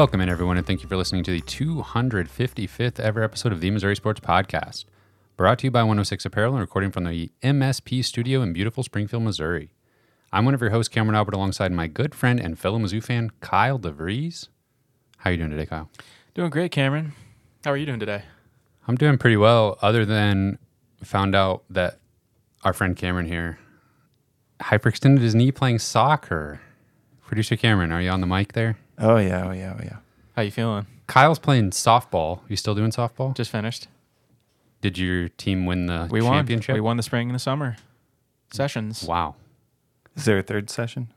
Welcome in, everyone, and thank you for listening to the 255th ever episode of the Missouri Sports Podcast. Brought to you by 106 Apparel and recording from the MSP studio in beautiful Springfield, Missouri. I'm one of your hosts, Cameron Albert, alongside my good friend and fellow Mizzou fan, Kyle DeVries. How are you doing today, Kyle? Doing great, Cameron. How are you doing today? I'm doing pretty well, other than found out that our friend Cameron here hyperextended his knee playing soccer. Producer Cameron, are you on the mic there? Oh yeah, oh yeah, oh yeah. How you feeling? Kyle's playing softball. You still doing softball? Just finished. Did your team win the We championship? won. We won the spring and the summer sessions. Wow. Is there a third session?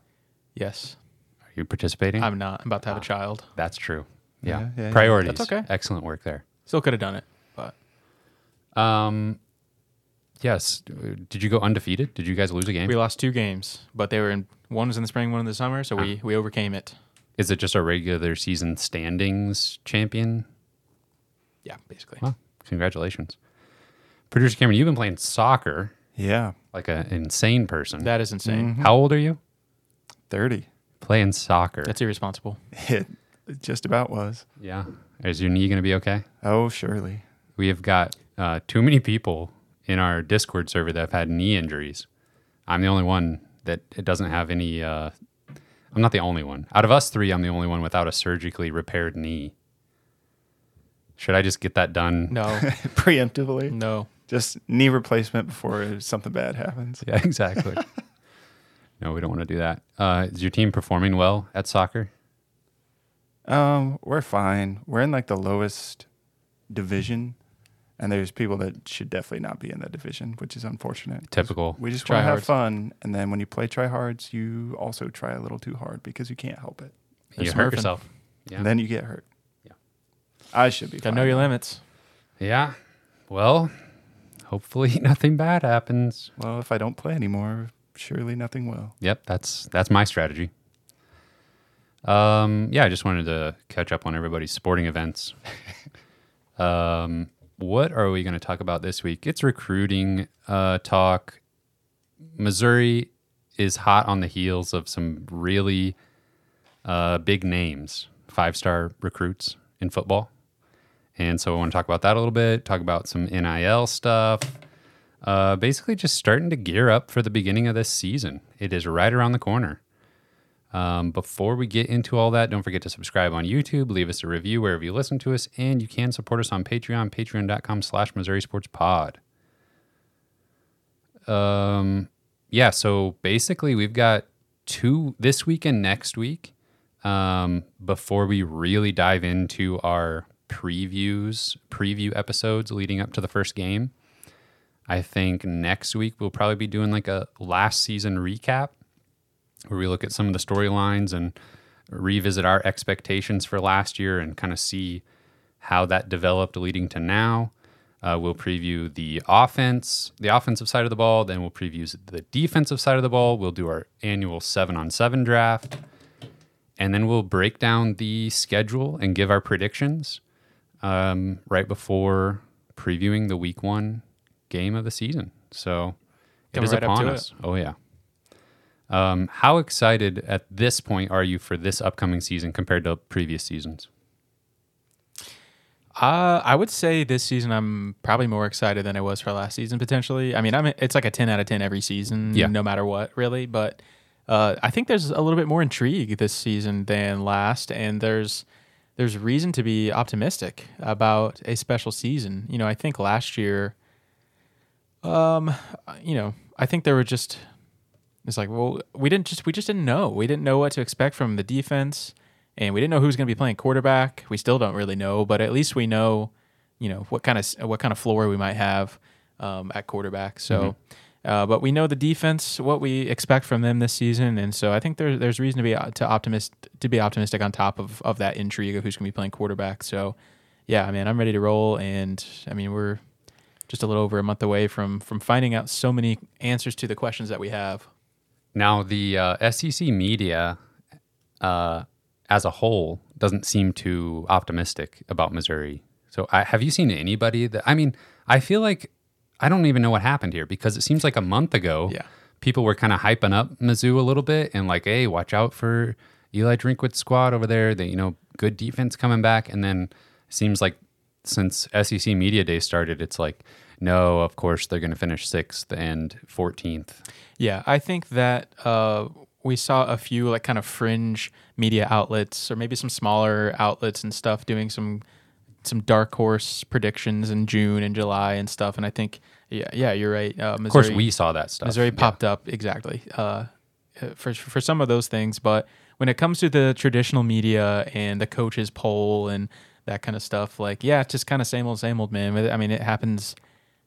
Yes. Are you participating? I'm not. I'm about to have a child. That's true. Yeah. Yeah, yeah, yeah. Priorities. That's okay. Excellent work there. Still could have done it, but Um, yes. Did you go undefeated? Did you guys lose a game? we lost two games. But they were in one was in the spring, one in the summer, so we we overcame it. Is it just a regular season standings champion? Yeah, basically. Wow. Congratulations. Producer Cameron, you've been playing soccer Yeah, like an insane person. That is insane. How old are you? thirty. Playing soccer. That's irresponsible. It just about was. yeah. Is your knee going to be okay? Oh, surely. We have got uh, too many people in our Discord server that have had knee injuries. I'm the only one that it doesn't have any. Uh, I'm not the only one. Out of us three, I'm the only one without a surgically repaired knee. Should I just get that done? No, Preemptively, no. just knee replacement before something bad happens. Yeah, exactly. no, we don't want to do that. Uh, is your team performing well at soccer? Um, we're fine. We're in like the lowest division, and there's people that should definitely not be in that division, which is unfortunate. Typical. We just want to have fun, and then when you play tryhards, you also try a little too hard because you can't help it, You They're hurt smurfing. yourself. Yeah. and then you get hurt. Yeah. I should be. Gotta fine. know your limits. Yeah. Well, hopefully nothing bad happens. Well, if I don't play anymore, surely nothing will. Yep, that's that's my strategy. Um, yeah, I just wanted to catch up on everybody's sporting events. um, what are we going to talk about this week? It's recruiting uh, talk. Missouri is hot on the heels of some really uh, big names, five star recruits in football. And so I want to talk about that a little bit, talk about some NIL stuff, uh, basically just starting to gear up for the beginning of this season. It is right around the corner. Um, before we get into all that, don't forget to subscribe on YouTube, leave us a review wherever you listen to us, and you can support us on Patreon, patreon.com slash Missouri Sports Pod. Um, yeah, so basically we've got two this week and next week um, before we really dive into our previews, preview episodes leading up to the first game. I think next week we'll probably be doing like a last season recap where we look at some of the storylines and revisit our expectations for last year and kind of see how that developed leading to now. Uh, we'll preview the offense, the offensive side of the ball. Then we'll preview the defensive side of the ball. We'll do our annual seven on seven draft. And then we'll break down the schedule and give our predictions um, right before previewing the week one game of the season. So it Coming is right upon us. Oh, yeah. Um, how excited at this point are you for this upcoming season compared to previous seasons? Uh, I would say this season I'm probably more excited than I was for last season potentially. I mean, I'm it's like a 10 out of 10 every season, Yeah. no matter what, really. But uh, I think there's a little bit more intrigue this season than last, and there's there's reason to be optimistic about a special season. You know, I think last year, um, you know, I think there were just it's like, well, we didn't just we just didn't know. We didn't know what to expect from the defense, and we didn't know who was going to be playing quarterback. We still don't really know, but at least we know, you know, what kind of what kind of floor we might have um, at quarterback. So, uh, but we know the defense, what we expect from them this season, and so I think there's there's reason to be to optimist to be optimistic on top of of that intrigue of who's going to be playing quarterback. So, yeah, I mean, I'm ready to roll, and I mean, we're just a little over a month away from from finding out so many answers to the questions that we have. Now, the uh, SEC media uh, as a whole doesn't seem too optimistic about Missouri. So, I, have you seen anybody that? I mean, I feel like I don't even know what happened here because it seems like a month ago, Yeah. people were kind of hyping up Mizzou a little bit and like, hey, watch out for Eli Drinkwitz squad over there. They, you know, good defense coming back, and then seems like since SEC media day started, it's like no, of course they're going to finish sixth and fourteenth. Yeah, I think that uh, we saw a few like kind of fringe media outlets or maybe some smaller outlets and stuff doing some some dark horse predictions in June and July and stuff. And I think yeah, yeah, you're right. Uh, Missouri, Of course, we saw that stuff. Missouri Yeah. popped up exactly uh, for for some of those things, but when it comes to the traditional media and the coaches poll and that kind of stuff, like yeah, it's just kind of same old, same old, man. I mean, it happens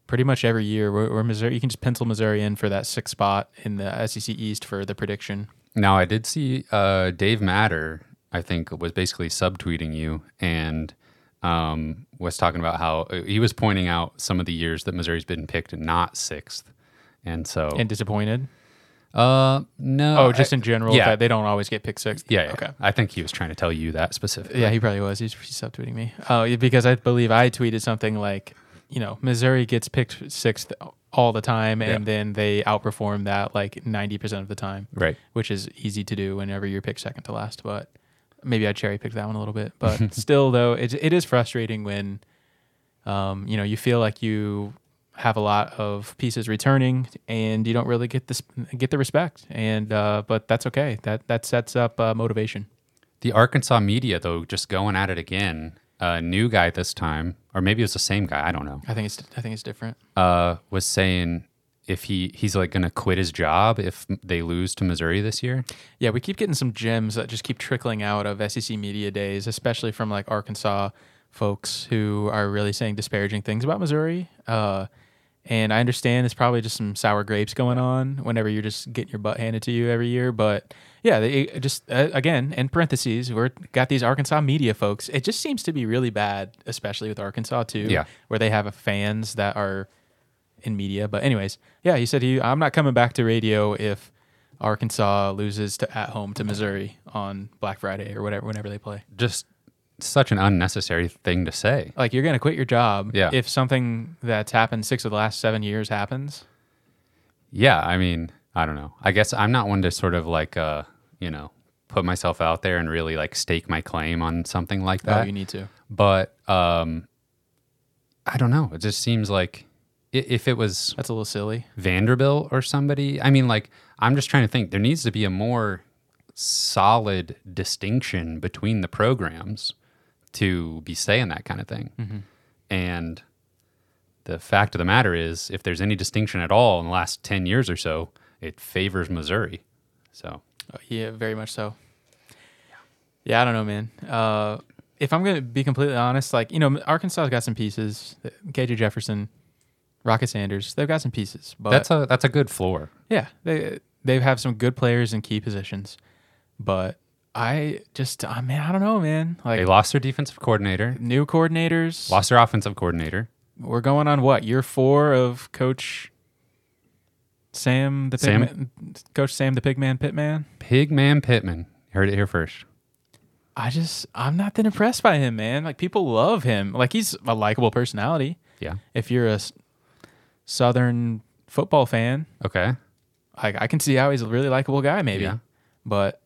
pretty much every year. Where Missouri, you can just pencil Missouri in for that sixth spot in the SEC East for the prediction. Now, I did see uh, Dave Matter, I think, was basically subtweeting you and um, was talking about how uh, he was pointing out some of the years that Missouri's been picked not sixth. And so, And disappointed. uh, no. Oh, just I- in general, yeah. that they don't always get picked sixth. yeah, yeah. Okay. I think he was trying to tell you that specifically. Yeah, he probably was. He's, he's subtweeting me. Oh, because I believe I tweeted something like, you know, Missouri gets picked sixth all the time, and Yeah. then they outperform that like ninety percent of the time, Right. which is easy to do whenever you're picked second to last. But maybe I cherry picked that one a little bit. But still, though, it it is frustrating when, um, you know, you feel like you have a lot of pieces returning and you don't really get this get the respect and uh but that's okay that that sets up uh, motivation The Arkansas media, though, just going at it again. A new guy this time, or maybe it was the same guy. I don't know. i think it's i think it's different Uh, was saying if he he's like going to quit his job if they lose to Missouri this year. Yeah, we keep getting some gems that just keep trickling out of SEC media days, especially from like Arkansas folks who are really saying disparaging things about Missouri. Uh, and I understand it's probably just some sour grapes going on whenever you're just getting your butt handed to you every year. But yeah, they just uh, again in parentheses, we're got these Arkansas media folks. It just seems to be really bad, especially with Arkansas too. Yeah. where they have fans that are in media. But anyways, yeah, he said he I'm not coming back to radio if Arkansas loses to at home to Missouri on Black Friday or whatever whenever they play. Just such an unnecessary thing to say. Like you're gonna quit your job Yeah. if something that's happened six of the last seven years happens. Yeah, I mean, I don't know. I guess I'm not one to sort of like uh, you know, put myself out there and really like stake my claim on something like Oh, that. you need to. but um I don't know. It just seems like if it was That's a little silly. Vanderbilt or somebody. I mean, like, I'm just trying to think. There needs to be a more solid distinction between the programs to be saying that kind of thing. And the fact of the matter is, if there's any distinction at all in the last 10 years or so, it favors Missouri. So, Oh, yeah, very much so. Yeah, I don't know, man. Uh, if I'm gonna be completely honest, like you know, Arkansas's got some pieces. KJ Jefferson, Rocket Sanders, they've got some pieces. But that's a that's a good floor. Yeah, they they have some good players in key positions, but I just I mean I don't know, man. Like They lost their defensive coordinator, new coordinators. lost their offensive coordinator. We're going on what year four of Coach Sam the Sam- Pigman, Coach Sam the Pigman Pitman. Pigman Pitman. Heard it here first. I just I'm not that impressed by him, man. Like people love him. Like he's a likable personality. Yeah. If you're a Southern football fan, Okay. like I can see how he's a really likable guy, maybe. Yeah. But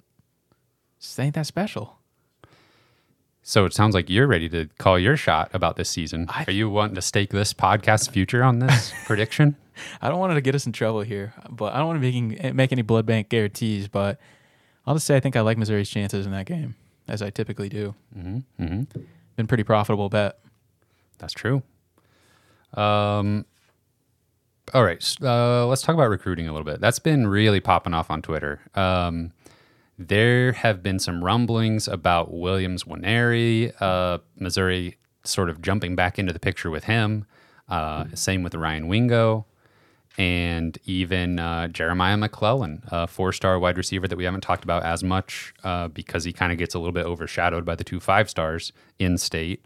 just ain't that special. So it sounds like you're ready to call your shot about this season. I- Are you wanting to stake this podcast future on this prediction? I don't want to get us in trouble here, but I don't want to make, make any blood bank guarantees. But I'll just say I think I like Missouri's chances in that game, as I typically do. Mm-hmm. Mm-hmm. Been pretty profitable bet. That's true. Um, all right, uh, let's talk about recruiting a little bit. That's been really popping off on Twitter. Um, there have been some rumblings about Williams Nwaneri, uh, Missouri sort of jumping back into the picture with him. Uh, same with Ryan Wingo. And even uh, Jeremiah McClellan, a four star wide receiver that we haven't talked about as much uh, because he kind of gets a little bit overshadowed by the two five stars in state.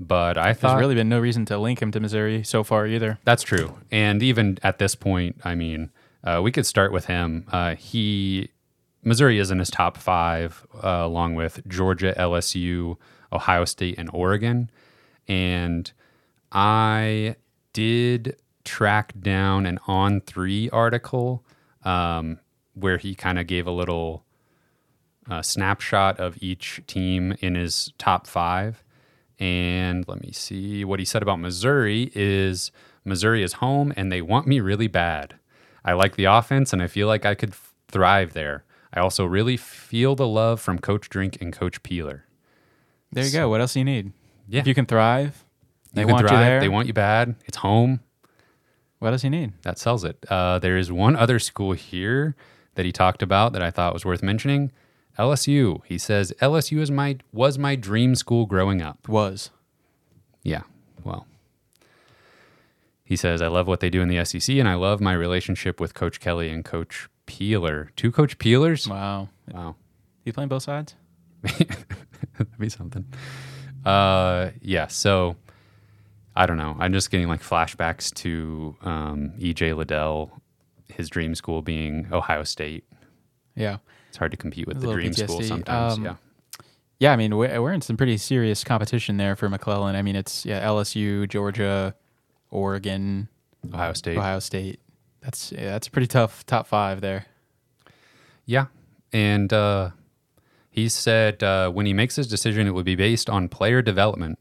But I There's thought really been no reason to link him to Missouri so far either. that's true. And even at this point, I mean, uh, we could start with him. Uh, he Missouri is in his top five, uh, along with Georgia, LSU, Ohio State, and Oregon. And I did track down an on three article um, where he kind of gave a little a snapshot of each team in his top five. And let me see what he said about Missouri is Missouri is home and they want me really bad. I like the offense and I feel like I could thrive there. I also really feel the love from Coach Drink and Coach Peeler. There you go. What else do you need? Yeah. If you can thrive, they You can want thrive, you there. They want you bad. It's home. What does he need? That sells it. Uh, there is one other school here that he talked about that I thought was worth mentioning. LSU. He says LSU is my was my dream school growing up. Was. Yeah. Well, he says I love what they do in the SEC, and I love my relationship with Coach Kelly and Coach Peeler. Two Coach Peelers. Wow. Wow, You playing both sides? that'd be something. Uh, yeah. So I don't know. I'm just getting like flashbacks to um, EJ Liddell, his dream school being Ohio State. Yeah. It's hard to compete with A the dream school sometimes. Um, yeah. Yeah, I mean, we're, we're in some pretty serious competition there for McClellan. I mean, it's yeah, LSU, Georgia, Oregon, Ohio State. Ohio State. That's yeah, that's a pretty tough top five there. Yeah. And uh, he said uh, when he makes his decision, it would be based on player development.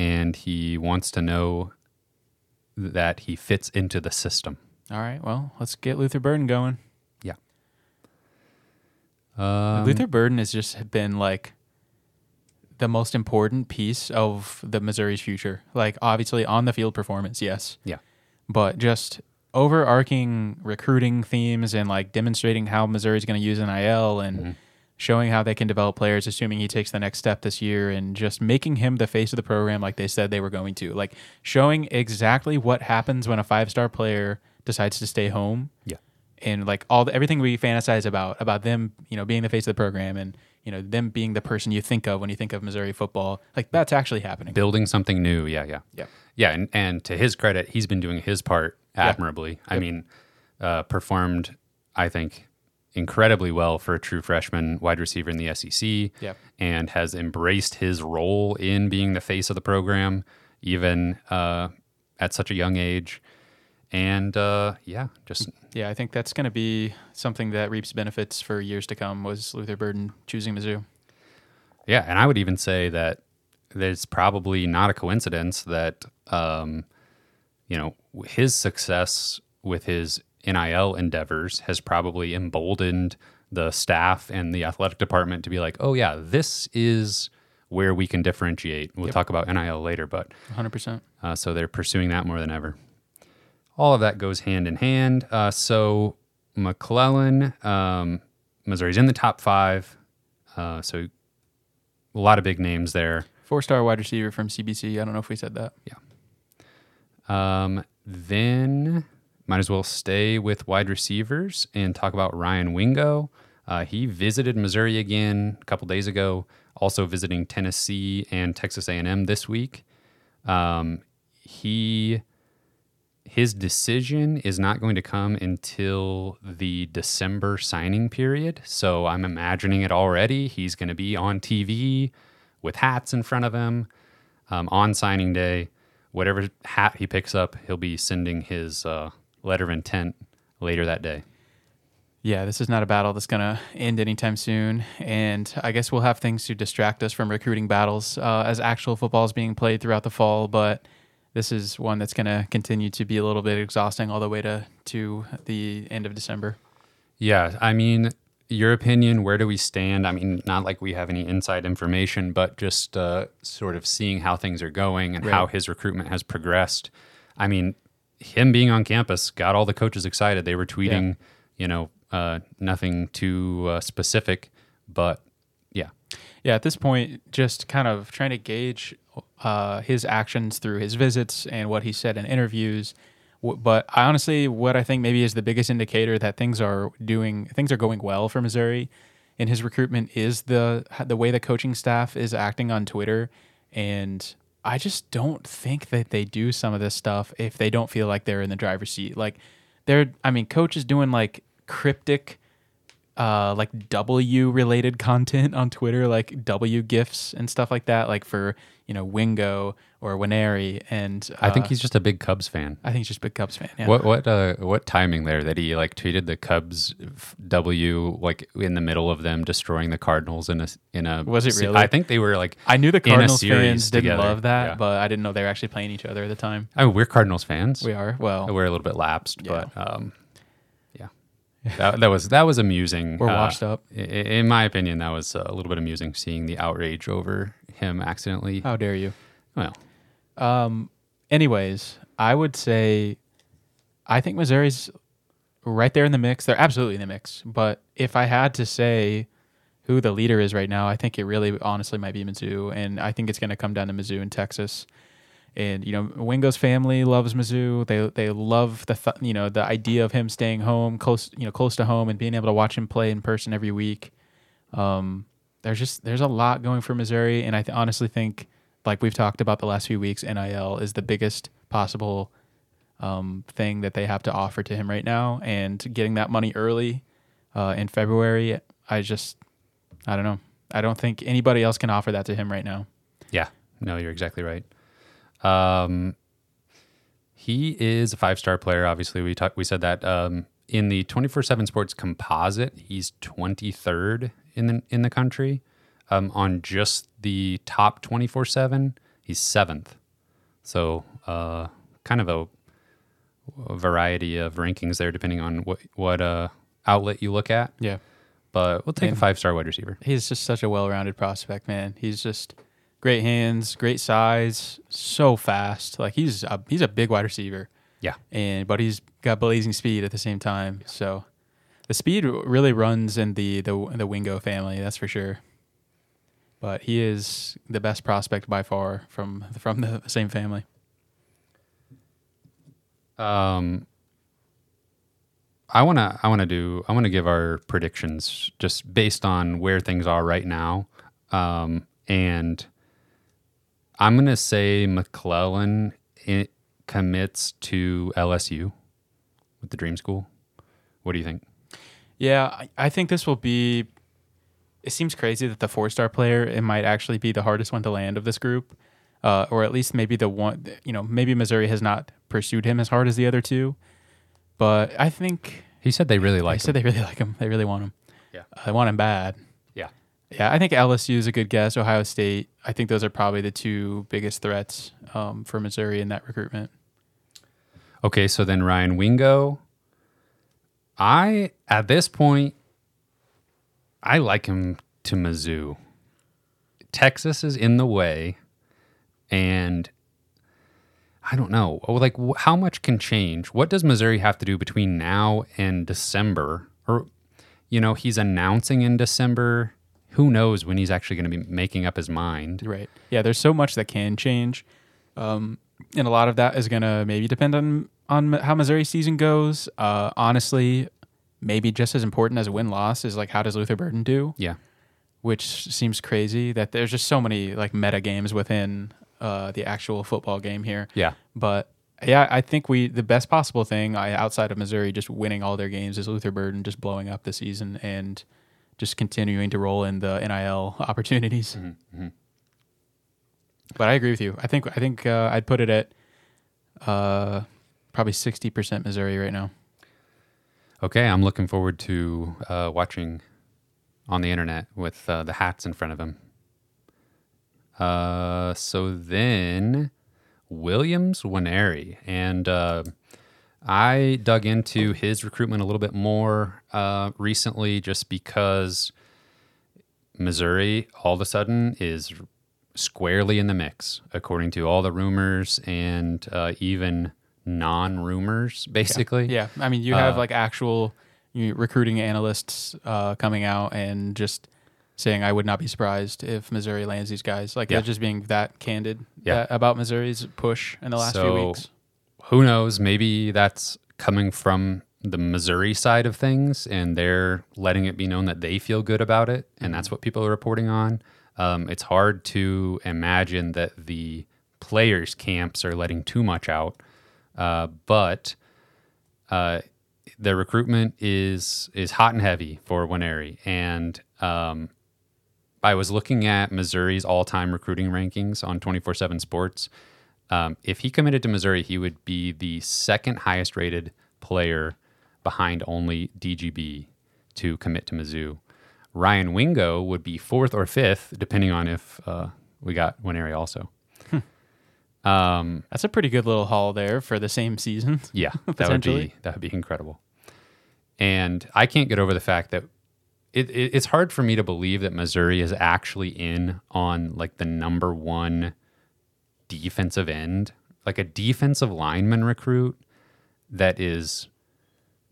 And he wants to know that he fits into the system. All right, well, let's get Luther Burden going. Yeah. Um, Luther Burden has just been like the most important piece of the Missouri's future. Like obviously on the field performance, yes, Yeah. but just overarching recruiting themes and like demonstrating how Missouri's going to use NIL and Mm-hmm. Showing how they can develop players, assuming he takes the next step this year, and just making him the face of the program like they said they were going to. Like showing exactly what happens when a five star player decides to stay home Yeah. and like all the, everything we fantasize about about them, you know, being the face of the program and you know them being the person you think of when you think of Missouri football, like that's actually happening. Building something new. Yeah. Yeah. Yeah. Yeah. And, and to his credit, he's been doing his part admirably. I mean, uh, performed, I think, incredibly well for a true freshman wide receiver in the SEC. Yep. and has embraced his role in being the face of the program, even uh, at such a young age. And uh, yeah, just Yeah, I think that's going to be something that reaps benefits for years to come. Was Luther Burden choosing Mizzou? yeah, and I would even say that there's probably not a coincidence that um, you know his success with his NIL endeavors has probably emboldened the staff and the athletic department to be like, oh yeah, this is where we can differentiate. We'll talk about NIL later, but 100. percent Uh, so they're pursuing that more than ever. All of that goes hand in hand. Uh, so McClellan, um, Missouri's in the top five. Uh, so a lot of big names there. Four star wide receiver from CBC. I don't know if we said that. Yeah. Um, then might as well stay with wide receivers and talk about Ryan Wingo. Uh, he visited Missouri again a couple days ago. Also visiting Tennessee and Texas A&M this week. Um, he his decision is not going to come until the December signing period. So I'm imagining it already. He's going to be on TV with hats in front of him um, on signing day. Whatever hat he picks up, he'll be sending his uh, letter of intent later that day. Yeah, this is not a battle that's going to end anytime soon. And I guess we'll have things to distract us from recruiting battles uh, as actual football is being played throughout the fall. But this is one that's going to continue to be a little bit exhausting all the way to, to the end of December. Yeah, I mean, your opinion, where do we stand? I mean, not like we have any inside information, but just uh, sort of seeing how things are going and how his recruitment has progressed. I mean, him being on campus got all the coaches excited. They were tweeting, you know, uh, nothing too uh, specific, but yeah, Yeah, at this point, just kind of trying to gauge uh, his actions through his visits and what he said in interviews. But I honestly, what I think maybe is the biggest indicator that things are doing, things are going well for Missouri in his recruitment is the the way the coaching staff is acting on Twitter, and I just don't think that they do some of this stuff if they don't feel like they're in the driver's seat. Like they're, I mean, coach is doing like cryptic uh, like W related content on Twitter, like W gifs and stuff like that, like for you know Wingo or Nwaneri, and uh, I think he's just a big Cubs fan. I think he's just a big Cubs fan. Yeah. What what uh what timing there that he like tweeted the Cubs W like in the middle of them destroying the Cardinals in a in a Was it really? I think they were like I knew the Cardinals fans didn't together. love that, Yeah. but I didn't know they were actually playing each other at the time. I mean, we're Cardinals fans. We are well. We're a little bit lapsed, Yeah. but um, yeah, that, that was that was amusing. We're Uh, washed up. i- i- In my opinion, that was a little bit amusing seeing the outrage over him accidentally. How dare you? Well, Um. Anyways, I would say, I think Missouri's right there in the mix. They're absolutely in the mix. But if I had to say who the leader is right now, I think it really, honestly, might be Mizzou, and I think it's going to come down to Mizzou in Texas. And you know, Wingo's family loves Mizzou. They they love the th- you know the idea of him staying home, close you know close to home, and being able to watch him play in person every week. Um, there's just there's a lot going for Missouri, and I th- honestly think, like we've talked about the last few weeks, NIL is the biggest possible um, thing that they have to offer to him right now, and getting that money early uh, in February, I just I don't know. I don't think anybody else can offer that to him right now. yeah, no, you're exactly right. Um, he is a five star player. Obviously, we talked. We said that um, in the twenty four seven Sports composite, he's twenty third in the in the country. Um, on just the top twenty four seven, he's seventh. So, uh, kind of a, a variety of rankings there, depending on what what uh, outlet you look at. Yeah. But we'll take a five star wide receiver. He's just such a well-rounded prospect, man. He's just great hands, great size, so fast. Like he's a, he's a big wide receiver, Yeah. and but he's got blazing speed at the same time. So the speed really runs in the the the Wingo family, that's for sure. But he is the best prospect by far from from the same family. Um, I wanna I wanna do I wanna give our predictions just based on where things are right now, um, and I'm gonna say McClellan i commits to LSU with the Dream School. What do you think? Yeah, I, I think this will be. It seems crazy that the four-star player it might actually be the hardest one to land of this group, uh, or at least maybe the one. You know, maybe Missouri has not pursued him as hard as the other two, but I think He said they really I like said him. they really like him. They really want him. Yeah. Uh, they want him bad. Yeah. Yeah, I think LSU is a good guess. Ohio State. I think those are probably the two biggest threats um, for Missouri in that recruitment. Okay, so then Ryan Wingo. I at this point, I like him to Mizzou. Texas is in the way, and I don't know. Oh, Like, how much can change? What does Missouri have to do between now and December? Or, you know, he's announcing in December. Who knows when he's actually going to be making up his mind? Right. Yeah, there's so much that can change. Um, and a lot of that is going to maybe depend on on how Missouri season goes. Uh, honestly, maybe just as important as a win loss is like how does Luther Burden do, Yeah. which seems crazy that there's just so many like meta games within uh, the actual football game here. Yeah. But yeah, I think we the best possible thing I, outside of Missouri just winning all their games is Luther Burden just blowing up the season and just continuing to roll in the NIL opportunities. But I agree with you. I think I think uh, I'd put it at uh, probably sixty percent Missouri right now. Okay, I'm looking forward to uh, watching on the internet with uh, the hats in front of him. Uh, so then Williams Nwaneri, and uh, I dug into his recruitment a little bit more uh, recently, just because Missouri all of a sudden is squarely in the mix, according to all the rumors and uh, even non-rumors, basically. Yeah, I mean you have Uh, like actual recruiting analysts uh, coming out and just saying I would not be surprised if Missouri lands these guys. Like Yeah. they're just being that candid Yeah. that- about Missouri's push in the last few weeks. who knows? Maybe that's coming from the Missouri side of things, and they're letting it be known that they feel good about it, and that's what people are reporting on. Um, it's hard to imagine that the players' camps are letting too much out, uh, but uh, the recruitment is is hot and heavy for Nwaneri, and um, I was looking at Missouri's all-time recruiting rankings on 24/7 Sports, Um, if he committed to Missouri, he would be the second highest rated player behind only DGB to commit to Mizzou. Ryan Wingo would be fourth or fifth, depending on if uh, we got Nwaneri also. Um, That's a pretty good little haul there for the same season. yeah, that would be that would be incredible. And I can't get over the fact that it, it, it's hard for me to believe that Missouri is actually in on like the number one defensive end, like a defensive lineman recruit that is,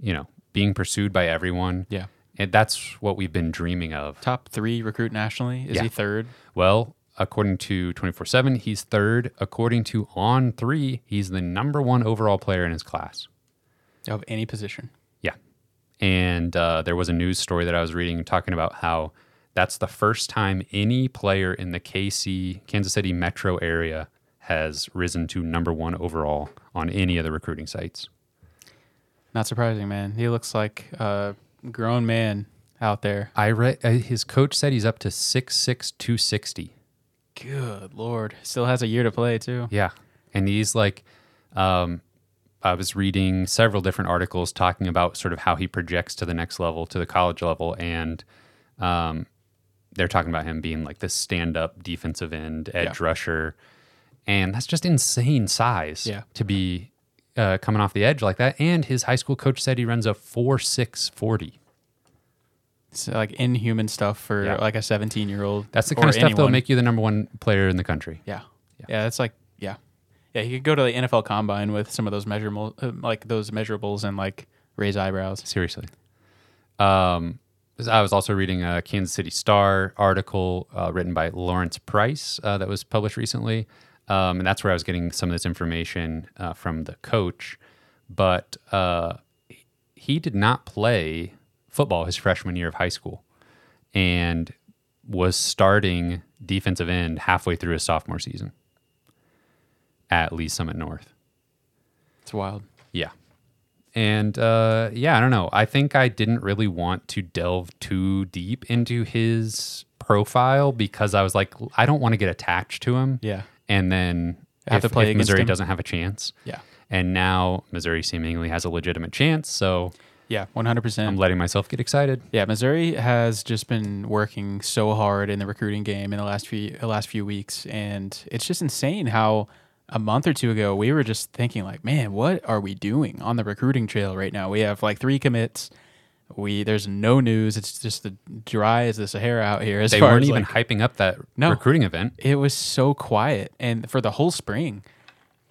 you know, being pursued by everyone. Yeah. And that's what we've been dreaming of. Top three recruit nationally. Is Yeah. he third? Well, according to 24 7, he's third. According to On 3, he's the number one overall player in his class. Of any position. Yeah. And uh, there was a news story that I was reading talking about how that's the first time any player in the KC, Kansas City metro area has risen to number one overall on any of the recruiting sites. Not surprising, man. He looks like a grown man out there. I read uh, his coach said he's up to 6'6, 260. Good lord. Still has a year to play too. Yeah. And he's like, um, I was reading several different articles talking about sort of how he projects to the next level, to the college level. And um, they're talking about him being like this stand up defensive end, edge Yeah. rusher. And that's just insane size Yeah. to be uh, coming off the edge like that. And his high school coach said he runs a 4'6 40. It's like inhuman stuff for Yeah. like a 17 year old. That's the kind of stuff that'll make you the number one player in the country. Yeah. yeah. that's like, yeah. Yeah. He could go to the NFL combine with some of those measurable, uh, like those measurables and like raise eyebrows. Seriously. Um, I was also reading a Kansas City Star article uh, written by Lawrence Price uh, that was published recently. Um, and that's where I was getting some of this information uh, from the coach. But uh, he did not play football his freshman year of high school and was starting defensive end halfway through his sophomore season at Lee Summit North. It's wild. Yeah. And uh, yeah, I don't know. I think I didn't really want to delve too deep into his profile because I was like, I don't want to get attached to him. Yeah. And then Have if, to play if Missouri him. doesn't have a chance. Yeah. And now Missouri seemingly has a legitimate chance. So Yeah. 100%. I'm letting myself get excited. Yeah, Missouri has just been working so hard in the recruiting game in the last few the last few weeks, and it's just insane how a month or two ago we were just thinking like, man, what are we doing on the recruiting trail right now? We have like three commits. We there's no news. It's just the dry as the Sahara out here. As They weren't even like, hyping up that No. recruiting event. it was so quiet, and for the whole spring,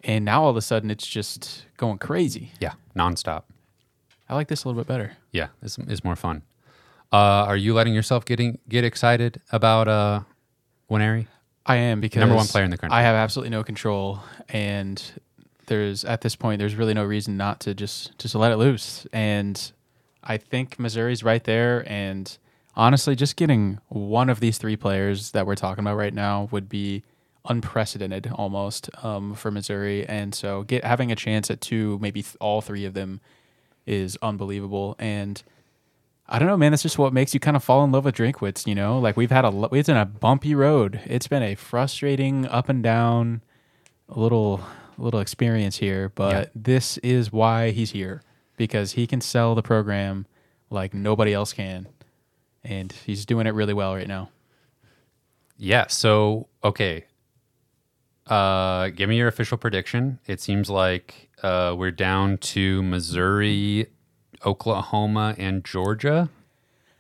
and now all of a sudden it's just going crazy. Yeah, nonstop. I like this a little bit better. Yeah, this is more fun. Uh, are you letting yourself getting get excited about uh, Nwaneri? I am because Number one player in the country. I have absolutely no control, and there's at this point there's really no reason not to just just let it loose. And I think Missouri's right there. And honestly, just getting one of these three players that we're talking about right now would be unprecedented almost um, for Missouri. And so get having a chance at two, maybe th- all three of them, is unbelievable. And I don't know, man. That's just what makes you kind of fall in love with Drinkwitz. You know, like we've had a it's been a bumpy road. It's been a frustrating up and down, little little experience here. But Yeah. this is why he's here because he can sell the program like nobody else can, and he's doing it really well right now. Yeah. So okay. Uh, give me your official prediction. It seems like uh, we're down to Missouri, Oklahoma, and Georgia.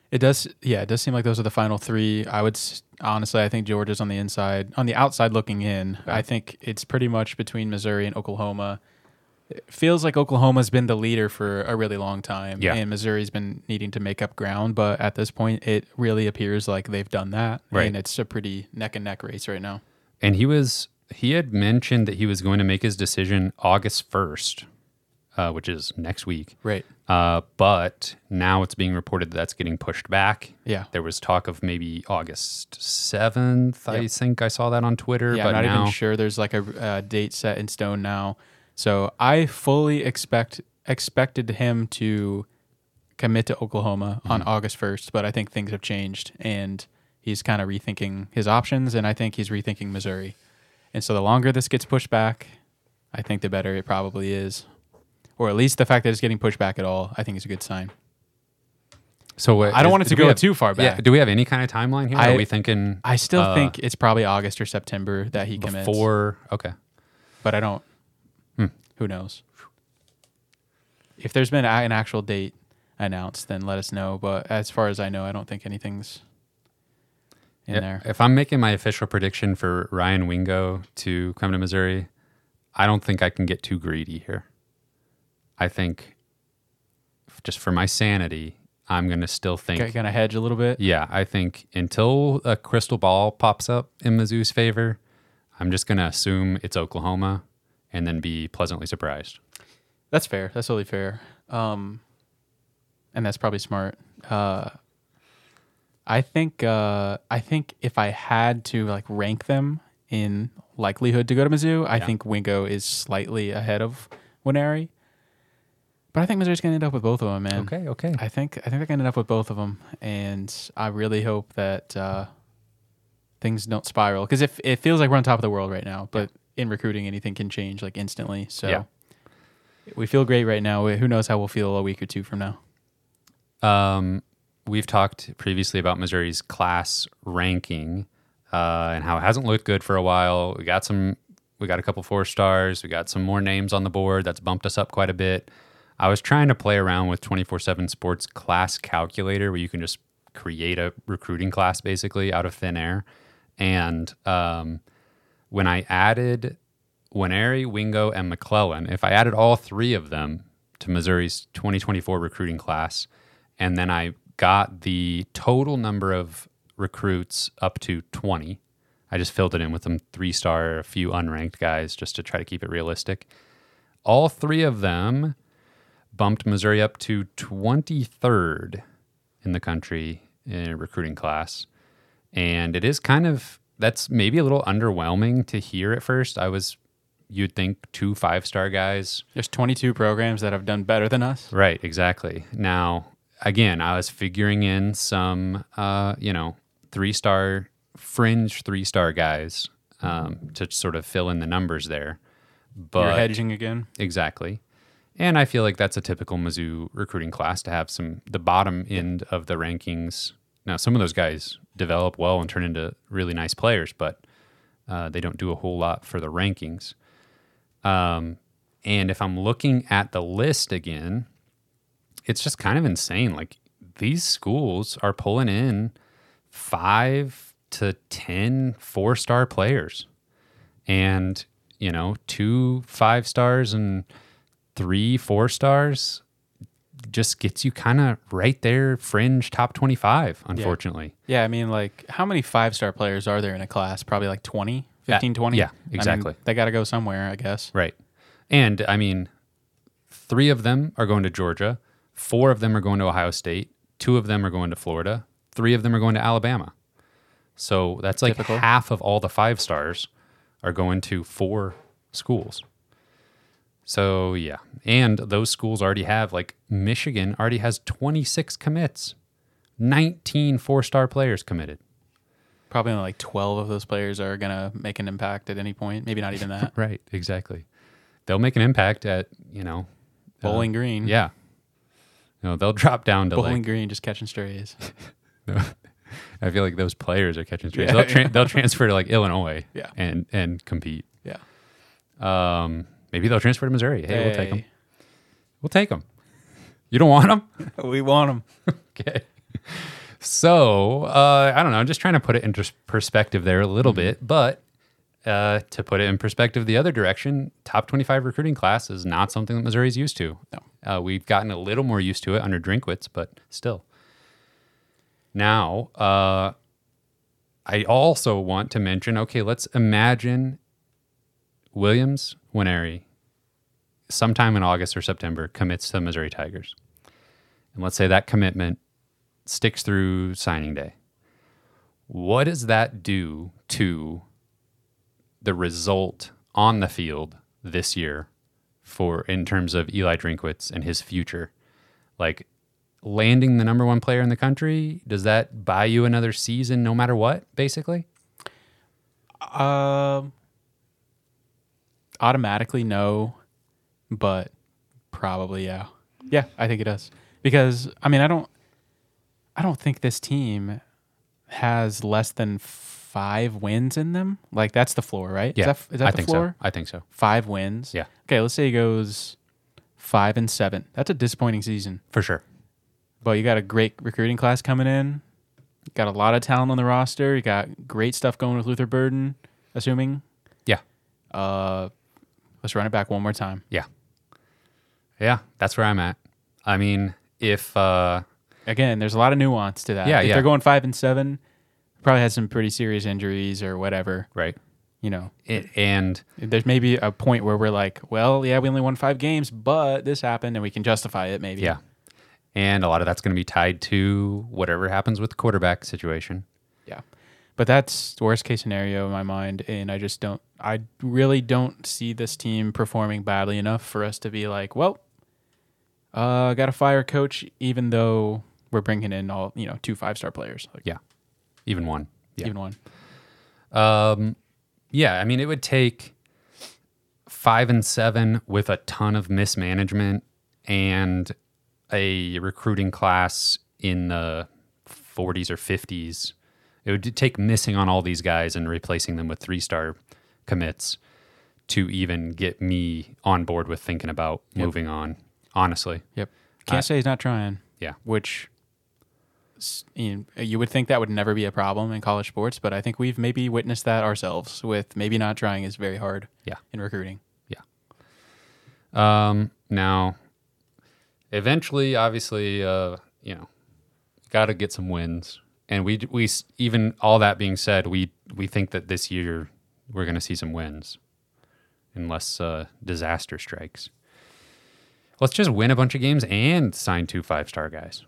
It does, yeah. It does seem like those are the final three. I would honestly, I think Georgia's on the inside, on the outside looking in. I think it's pretty much between Missouri and Oklahoma. It feels like Oklahoma's been the leader for a really long time, Yeah. and Missouri's been needing to make up ground. But at this point, it really appears like they've done that, Right. and it's a pretty neck and neck race right now. And he was he had mentioned that he was going to make his decision August first, uh, which is next week. Right? Uh, but now it's being reported that that's getting pushed back. Yeah. There was talk of maybe August seventh. I think I saw that on Twitter. Yeah, but I'm not now, even sure there's like a uh, date set in stone now. So I fully expect expected him to commit to Oklahoma on Mm-hmm. August 1st, but I think things have changed and he's kind of rethinking his options and I think he's rethinking Missouri. And so the longer this gets pushed back, I think the better it probably is. Or at least the fact that it's getting pushed back at all, I think is a good sign. So what, I don't is- want it to go have- too far back. Yeah. Do we have any kind of timeline here? I- Are we thinking I still uh, think it's probably August or September that he commits. before? Okay. but I don't. Hmm. Who knows? If there's been an actual date announced, then let us know. But as far as I know, I don't think anything's in Yeah, there. If I'm making my official prediction for Ryan Wingo to come to Missouri, I don't think I can get too greedy here. I think just for my sanity, I'm going to still think. Okay, going to hedge a little bit. Yeah, I think until a crystal ball pops up in Mizzou's favor, I'm just going to assume it's Oklahoma and then be pleasantly surprised. That's fair. That's totally fair. Um, and that's probably smart. Uh, I think. Uh, I think if I had to like rank them in likelihood to go to Mizzou, I Yeah. think Wingo is slightly ahead of Nwaneri. But I think Missouri's gonna end up with both of them, man. Okay, okay. I think I think they're gonna end up with both of them, and I really hope that uh, things don't spiral because if it feels like we're on top of the world right now, but in recruiting, anything can change like instantly. So Yeah. we feel great right now. Who knows how we'll feel a week or two from now? Um, we've talked previously about Missouri's class ranking uh, and how it hasn't looked good for a while. We got some, we got a couple four stars. We got some more names on the board. That's bumped us up quite a bit. I was trying to play around with 24 7 Sports Class Calculator where you can just create a recruiting class basically out of thin air. And um, when I added Nwaneri, Wingo, and McClellan, if I added all three of them to Missouri's 2024 recruiting class, and then I got the total number of recruits up to 20. I just filled it in with some three star, a few unranked guys just to try to keep it realistic. All three of them bumped Missouri up to 23rd in the country in a recruiting class. And it is kind of, that's maybe a little underwhelming to hear at first. I was, you'd think two five star guys There's 22 programs that have done better than us. Right, exactly. Now, again, I was figuring in some, uh, you know, three star, fringe three star guys um, to sort of fill in the numbers there. But You're hedging again. exactly. And I feel like that's a typical Mizzou recruiting class to have some, the bottom end of the rankings. Now, some of those guys develop well and turn into really nice players, but uh, they don't do a whole lot for the rankings. Um, and if I'm looking at the list again, it's just kind of insane. Like these schools are pulling in five to 10 four star players and, you know, two five stars and three four stars just gets you kind of right there, fringe top 25, unfortunately. Yeah, I mean, like, how many five star players are there in a class? Probably like 20, 15, 20? yeah, I mean, exactly. they got to go somewhere, I guess. Right. And I mean, three of them are going to Georgia, four of them are going to Ohio State, two of them are going to Florida, three of them are going to Alabama. So that's like Typical. half of all the five stars are going to four schools. So yeah. And those schools already have, like, Michigan already has 26 commits, 19 four star players committed. Probably only like 12 of those players are going to make an impact at any point. Maybe not even that. Right. Exactly. They'll make an impact at, you know, uh, Bowling Green. Yeah. No, they'll drop down to Bowling like. Green just catching strays. I feel like those players are catching strays. Yeah. They'll, tra- they'll transfer to like Illinois. Yeah. And and compete. yeah. Um, maybe they'll transfer to Missouri. Hey, we'll take them. We'll take them. You don't want them? We want them. okay. So uh, I don't know. I'm just trying to put it into perspective there a little bit, but uh, to put it in perspective the other direction, top 25 recruiting class is not something that Missouri's used to. No. Uh, we've gotten a little more used to it under Drinkwitz, but still. Now, uh, I also want to mention okay, let's imagine Williams Nwaneri sometime in August or September commits to the Missouri Tigers. And let's say that commitment sticks through signing day. What does that do to the result on the field this year for in terms of Eli Drinkwitz and his future? Like landing the number one player in the country, does that buy you another season no matter what, basically? Um, automatically no, but probably yeah. Yeah, I think it does. Because I mean, I don't I don't think this team has less than 5 wins in them. Like that's the floor, right? Yeah, Is that, is that I the think floor? so. I think so 5 wins. Yeah. Okay, let's say he goes 5 and 7. That's a disappointing season. for sure. But you got a great recruiting class coming in. Got a lot of talent on the roster. You got great stuff going with Luther Burden, assuming. Yeah, Uh, let's run it back one more time. yeah, yeah. That's where I'm at. I mean, if uh, Again, there's a lot of nuance to that. Yeah, if yeah. they're going five and seven, probably had some pretty serious injuries or whatever. right, You know, it, and there's maybe a point where we're like, well, yeah, we only won five games, but this happened, and we can justify it. Maybe. yeah, and a lot of that's going to be tied to whatever happens with the quarterback situation. Yeah. But that's the worst case scenario in my mind. And I just don't, I really don't see this team performing badly enough for us to be like, well, uh, got to fire coach, even though we're bringing in all, you know, two five star players, like Yeah, even one. Yeah. even one. Um, yeah, I mean, it would take five and seven with a ton of mismanagement and a recruiting class in the 40s or 50s. It would take missing on all these guys and replacing them with three star commits to even get me on board with thinking about moving on. Honestly, Yep. Can't I- say he's not trying. Yeah. Which you, know, you would think that would never be a problem in college sports, but I think we've maybe witnessed that ourselves with maybe not trying is very hard Yeah. in recruiting. Yeah. Um, now, eventually, obviously, uh, you know, got to get some wins, and we we even all that being said, we we think that this year we're going to see some wins, unless uh, disaster strikes. Let's just win a bunch of games and sign two five star guys.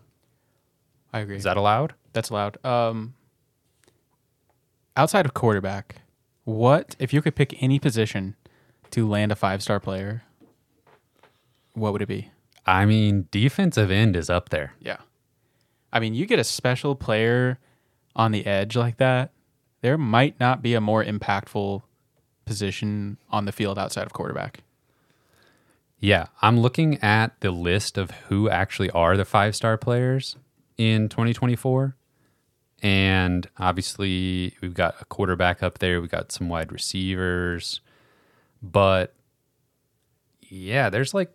I agree. Is that allowed? That's allowed. Um, outside of quarterback, what if you could pick any position to land a five star player? What would it be? I mean, defensive end is up there. Yeah, I mean, you get a special player on the edge like that. There might not be a more impactful position on the field outside of quarterback. Yeah, I'm looking at the list of who actually are the five star players in 2024. And obviously, we've got a quarterback up there, we've got some wide receivers. But yeah, there's like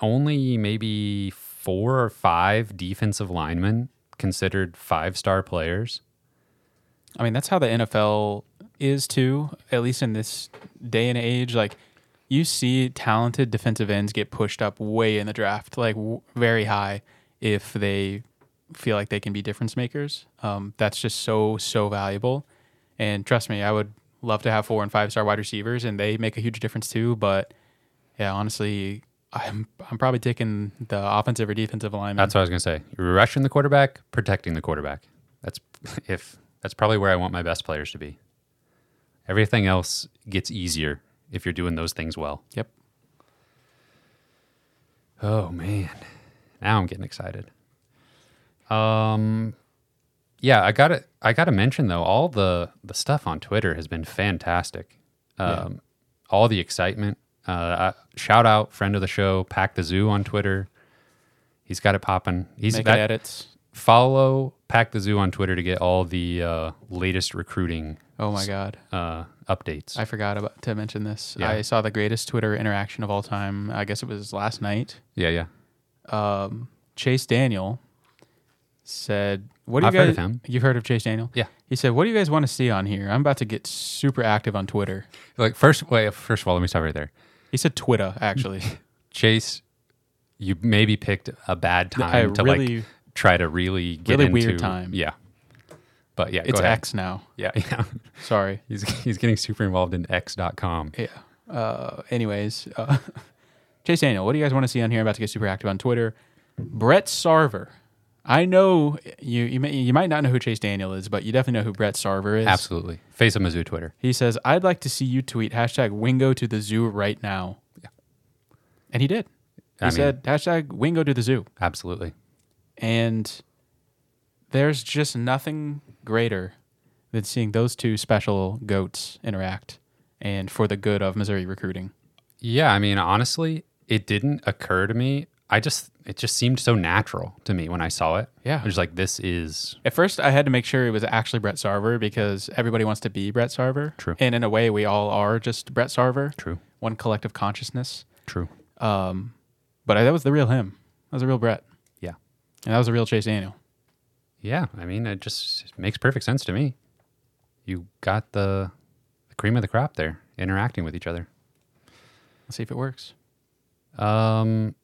only maybe four or five defensive linemen considered five star players. I mean, that's how the NFL is too, at least in this day and age. Like, you see talented defensive ends get pushed up way in the draft, like w- very high, if they feel like they can be difference makers. Um, that's just so, so valuable. And trust me, I would love to have four and five star wide receivers, and they make a huge difference too. But yeah, honestly, I'm, I'm probably taking the offensive or defensive alignment. That's what I was gonna say. You're rushing the quarterback, protecting the quarterback. That's if that's probably where I want my best players to be. Everything else gets easier if you're doing those things well. Yep. Oh man, now I'm getting excited. Um, yeah, I got to I got to mention though, all the the stuff on Twitter has been fantastic. Um, all the excitement. Uh, I, shout out friend of the show, Pack the Zoo on Twitter. He's got it popping. He's Making that, edits. follow Pack the Zoo on Twitter to get all the uh, latest recruiting Oh my God. uh, updates. I forgot about to mention this. Yeah. I saw the greatest Twitter interaction of all time. I guess it was last night. yeah, yeah. Um, Chase Daniel said, "What do you I've guys? heard of him. You've heard of Chase Daniel? Yeah. He said, "What do you guys want to see on here? I'm about to get super active on Twitter." Like first, wait. First of all, let me stop right there. He said Twitter actually. Chase, you maybe picked a bad time I to really, like try to really get really into weird time. Yeah, but yeah, it's go ahead. X now. Yeah, yeah. Sorry. He's he's getting super involved in X.com. Yeah. Uh, anyways, uh, Chase Daniel, what do you guys want to see on here? I'm about to get super active on Twitter. Brett Sarver. I know you you may, you might not know who Chase Daniel is, but you definitely know who Brett Sarver is. Absolutely, face of Mizzou Twitter. He says, I'd like to see you tweet hashtag Wingo to the zoo right now. Yeah. And he did. He I mean- said hashtag Wingo to the zoo. Absolutely. And there's just nothing greater than seeing those two special goats interact and for the good of Missouri recruiting. Yeah, I mean, honestly, it didn't occur to me. I just it just seemed so natural to me when I saw it. Yeah. I was like, this is At first, I had to make sure it was actually Brett Sarver because everybody wants to be Brett Sarver. True. And in a way, we all are just Brett Sarver. true, One collective consciousness. true. Um, but I, that was the real him. That was the real Brett. Yeah, And that was the real Chase Daniel. yeah. I mean, it just makes perfect sense to me. You got the, the cream of the crop there, interacting with each other. Let's see if it works. Um,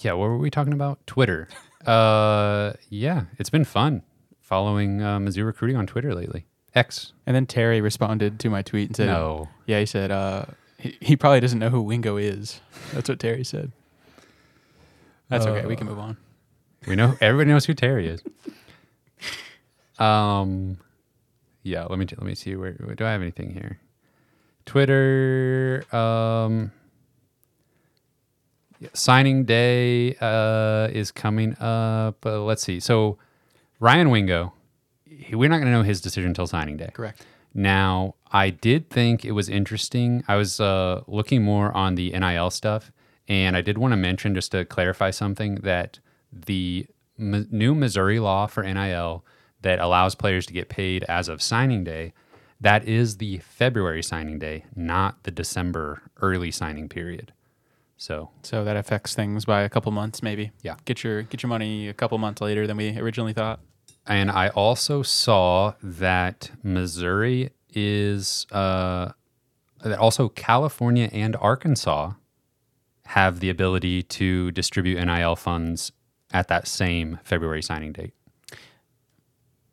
yeah. What were we talking about? Twitter. uh, yeah. It's been fun following uh, Mizzou recruiting on Twitter lately. X. And then Terry responded to my tweet and said, No. Yeah, he said, uh, he, he probably doesn't know who Wingo is. That's what Terry said. That's okay. We can move on. We know everybody knows who Terry is. Um, yeah. Let me let me see where, do I have anything here? Twitter. Um, signing day uh, is coming up. Uh, let's see. So Ryan Wingo, he- we're not going to know his decision until signing day. Correct. Now, I did think it was interesting. I was uh, looking more on the NIL stuff, and I did want to mention, just to clarify something, that the M- new Missouri law for NIL that allows players to get paid as of signing day, that is the February signing day, not the December early signing period. So, So that affects things by a couple months, maybe. Yeah. Get your get your money a couple months later than we originally thought. and I also saw that Missouri is uh, that also California and Arkansas have the ability to distribute NIL funds at that same February signing date.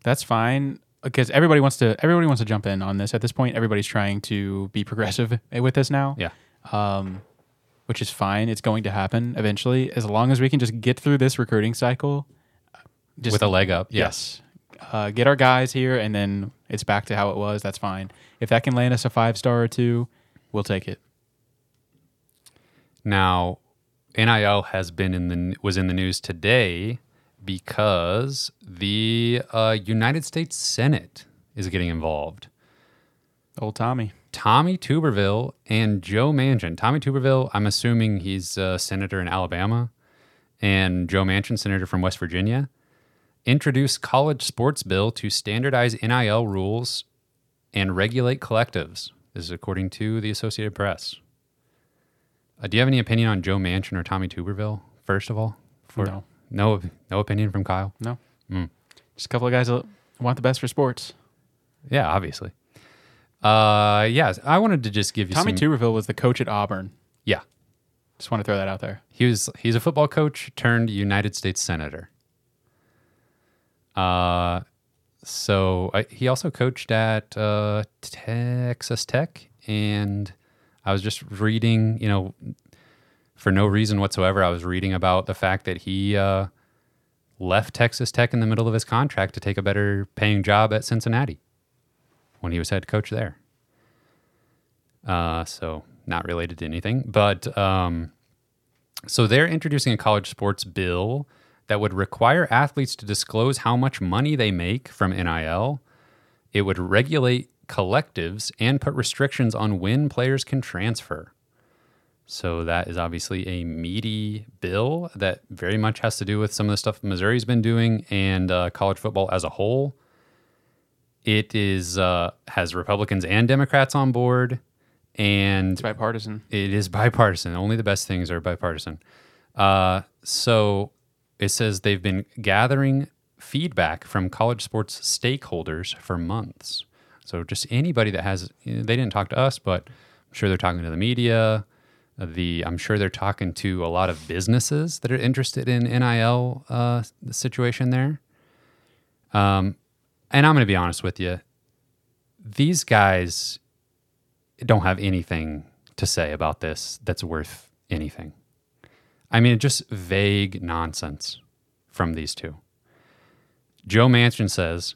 That's fine because everybody wants to everybody wants to jump in on this at this point. Everybody's trying to be progressive with this now. Yeah. um, which is fine. It's going to happen eventually, as long as we can just get through this recruiting cycle. Just, With a leg up. Yeah. yes, uh, get our guys here, and then it's back to how it was. That's fine. If that can land us a five star or two, we'll take it. Now, NIL has been in the was in the news today because the uh, United States Senate is getting involved. Old Tommy. Tommy Tuberville and Joe Manchin. Tommy Tuberville, I'm assuming he's a senator in Alabama, and Joe Manchin, senator from West Virginia, introduced college sports bill to standardize NIL rules and regulate collectives. This is according to the Associated Press. Uh, do you have any opinion on Joe Manchin or Tommy Tuberville? First of all, No. no, no opinion from Kyle. No, just a couple of guys that want the best for sports. Yeah, obviously. Uh, yeah, I wanted to just give you Tommy some. Tuberville was the coach at Auburn. yeah, Just want to throw that out there. He was he's a football coach turned United States senator. Uh, so I, he also coached at uh, Texas Tech, and I was just reading, you know, for no reason whatsoever, I was reading about the fact that he uh, left Texas Tech in the middle of his contract to take a better paying job at Cincinnati when he was head coach there. Uh, so not related to anything, but um, so they're introducing a college sports bill that would require athletes to disclose how much money they make from NIL. It would regulate collectives and put restrictions on when players can transfer. So that is obviously a meaty bill that very much has to do with some of the stuff Missouri's been doing and uh, college football as a whole. It is uh, has Republicans and Democrats on board, and It's bipartisan. it is bipartisan. Only the best things are bipartisan. Uh, so it says they've been gathering feedback from college sports stakeholders for months. So just anybody that has, you know, they didn't talk to us, but I'm sure they're talking to the media. The I'm sure they're talking to a lot of businesses that are interested in NIL uh, the situation there. Um, and I'm going to be honest with you. These guys don't have anything to say about this that's worth anything. I mean, just vague nonsense from these two. Joe Manchin says,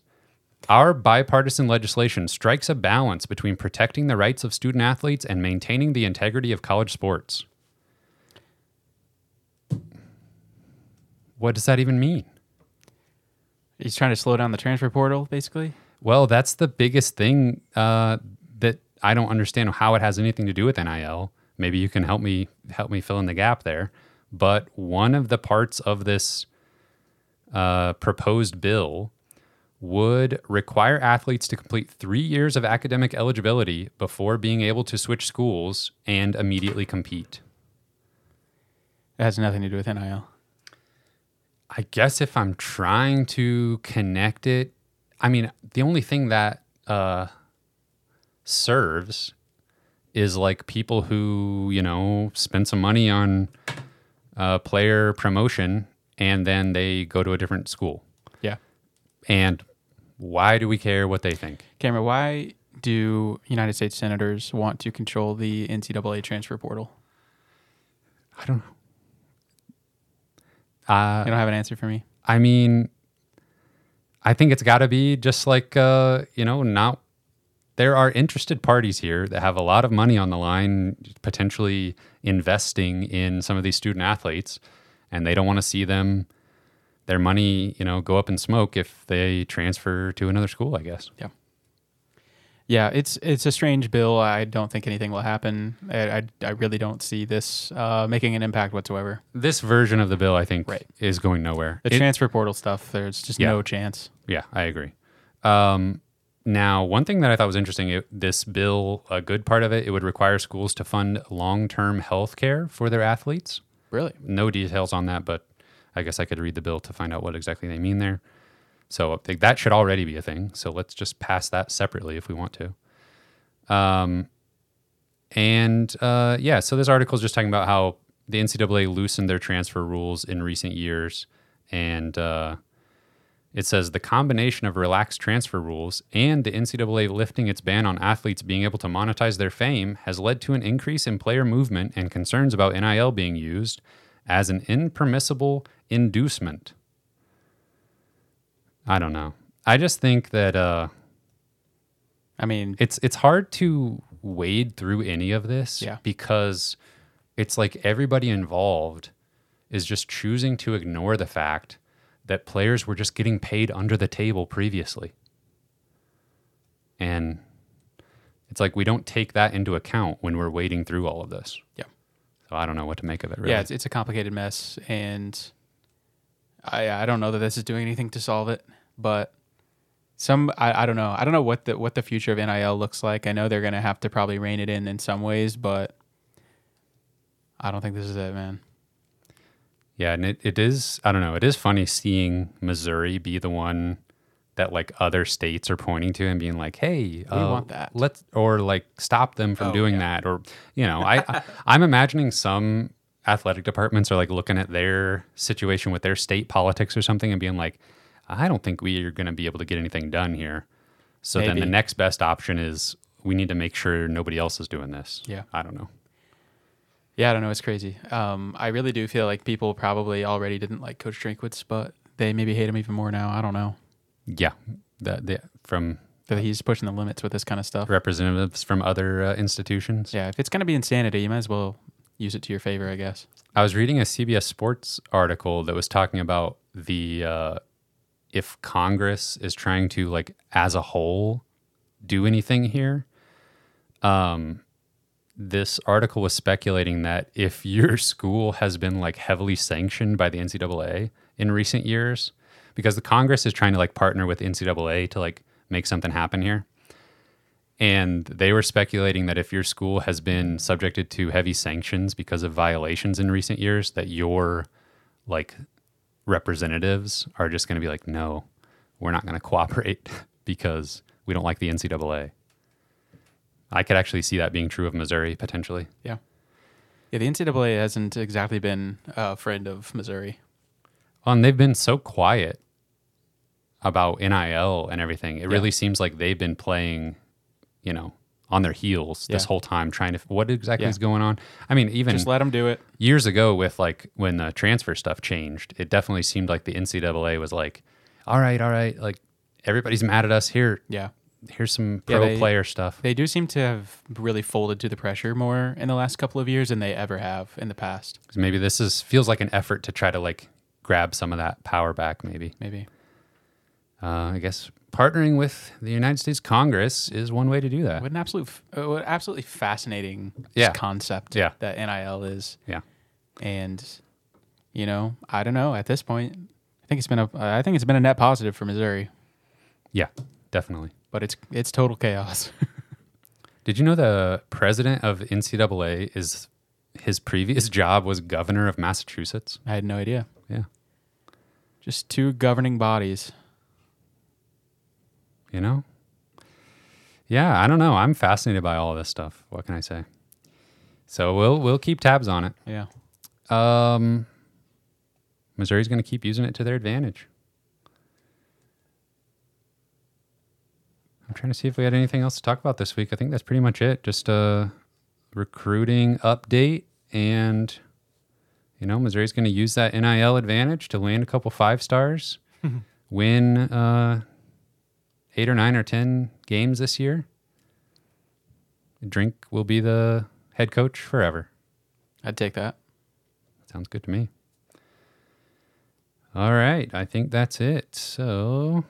Our bipartisan legislation strikes a balance between protecting the rights of student athletes and maintaining the integrity of college sports. What does that even mean? He's trying to slow down the transfer portal, basically. Well, that's the biggest thing uh, that I don't understand how it has anything to do with NIL. maybe you can help me help me fill in the gap there. But one of the parts of this uh, proposed bill would require athletes to complete three years of academic eligibility before being able to switch schools and immediately compete. It has nothing to do with NIL. I guess if I'm trying to connect it, I mean, the only thing that uh, serves is like people who, you know, spend some money on uh, player promotion and then they go to a different school. Yeah. And why do we care what they think? Cameron, why do United States senators want to control the NCAA transfer portal? I don't know. Uh, You don't have an answer for me? I mean, I think it's got to be just like uh, you know, not there are interested parties here that have a lot of money on the line, potentially investing in some of these student athletes, and they don't want to see them their money, you know, go up in smoke if they transfer to another school. I guess. Yeah, it's it's a strange bill. I don't think anything will happen. I, I, I really don't see this uh, making an impact whatsoever. This version of the bill, I think, Right. is going nowhere. The It- transfer portal stuff, there's just Yeah. no chance. Yeah, I agree. Um, now, one thing that I thought was interesting, it, this bill, a good part of it, it would require schools to fund long-term health care for their athletes. Really? No details on that, but I guess I could read the bill to find out what exactly they mean there. So that should already be a thing. So let's just pass that separately if we want to. Um, and uh, yeah, so this article is just talking about how the NCAA loosened their transfer rules in recent years, and uh, it says the combination of relaxed transfer rules and the NCAA lifting its ban on athletes being able to monetize their fame has led to an increase in player movement and concerns about NIL being used as an impermissible inducement. I don't know. I just think that uh, I mean, it's it's hard to wade through any of this Yeah. because it's like everybody involved is just choosing to ignore the fact that players were just getting paid under the table previously. And it's like we don't take that into account when we're wading through all of this. Yeah. So I don't know what to make of it really. yeah, it's, it's a complicated mess, and I I don't know that this is doing anything to solve it, but some I, I don't know I don't know what the what the future of NIL looks like. I know they're gonna have to probably rein it in in some ways, but I don't think this is it, man. Yeah, and it, it is I don't know, it is funny seeing Missouri be the one that like other states are pointing to and being like, "Hey, we uh, want that." Let's or like stop them from Oh, doing yeah. that or you know, I, I I'm imagining some athletic departments are like looking at their situation with their state politics or something and being like, "I don't think we are going to be able to get anything done here." So then the next best option is we need to make sure nobody else is doing this. Yeah. I don't know. Yeah, I don't know. It's crazy. Um, I really do feel like people probably already didn't like Coach Drinkwitz, but they maybe hate him even more now. I don't know Yeah. The, the, from that he's pushing the limits with this kind of stuff. representatives from other uh, institutions. Yeah, if it's gonna be insanity, you might as well use it to your favor, I guess. I was reading a CBS Sports article that was talking about the uh, if Congress is trying to like as a whole do anything here. Um, this article was speculating that if your school has been like heavily sanctioned by the NCAA in recent years, because the Congress is trying to like partner with NCAA to like make something happen here. And they were speculating that if your school has been subjected to heavy sanctions because of violations in recent years, that your like representatives are just going to be like, no, we're not going to cooperate because we don't like the NCAA. I could actually see that being true of Missouri potentially. Yeah. Yeah, the NCAA hasn't exactly been a friend of Missouri. Well, and they've been so quiet about NIL and everything. It really seems like they've been playing, you know, on their heels this Yeah. whole time, trying to what exactly Yeah. is going on. I mean, even Just let them do it. years ago with like when the transfer stuff changed, it definitely seemed like the NCAA was like, all right, all right, like everybody's mad at us here. Yeah. Here's some Yeah, pro they- player stuff. They do seem to have really folded to the pressure more in the last couple of years than they ever have in the past maybe this is feels like an effort to try to like grab some of that power back. Maybe Maybe. uh, I guess partnering with the United States Congress is one way to do that. What an absolute, uh, what absolutely fascinating Yeah. concept Yeah. that NIL is. Yeah. And, you know, I don't know. At this point, I think it's been a, I think it's been a net positive for Missouri, Yeah, definitely. but it's it's total chaos. Did you know the president of NCAA is his previous job was governor of Massachusetts? I had no idea. Yeah. Just two governing bodies. You know? Yeah, I don't know. I'm fascinated by all this stuff. What can I say? So we'll we'll keep tabs on it. Yeah. Um, Missouri's going to keep using it to their advantage. I'm trying to see if we had anything else to talk about this week. I think that's pretty much it. Just a recruiting update, and you know, Missouri's going to use that NIL advantage to land a couple five stars, win uh, eight or nine or ten games this year. Drink will be the head coach forever. I'd take that. Sounds good to me. All right, I think that's it. So,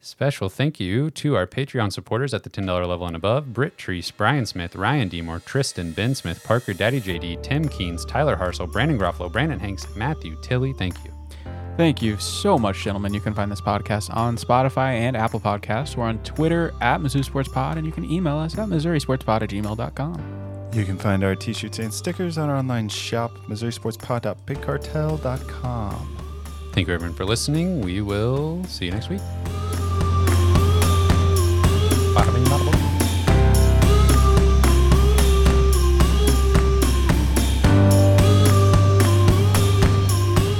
special thank you to our Patreon supporters at the $10 level and above Britt Treece, Brian Smith, Ryan Demore, Tristan, Ben Smith, Parker, Daddy JD, Tim Keens, Tyler Harsell, Brandon Garofalo, Brandon Hanks, Matthew Tilley. Thank you. Thank you so much, gentlemen. You can find this podcast on Spotify and Apple Podcasts. We're on Twitter at Mizzou Sports Pod, and you can email us at MissouriSportsPod at gmail.com. You can find our t-shirts and stickers on our online shop, MissouriSportsPod.bigcartel.com. Thank you, everyone, for listening. We will see you next week. Bada bing, bada boom.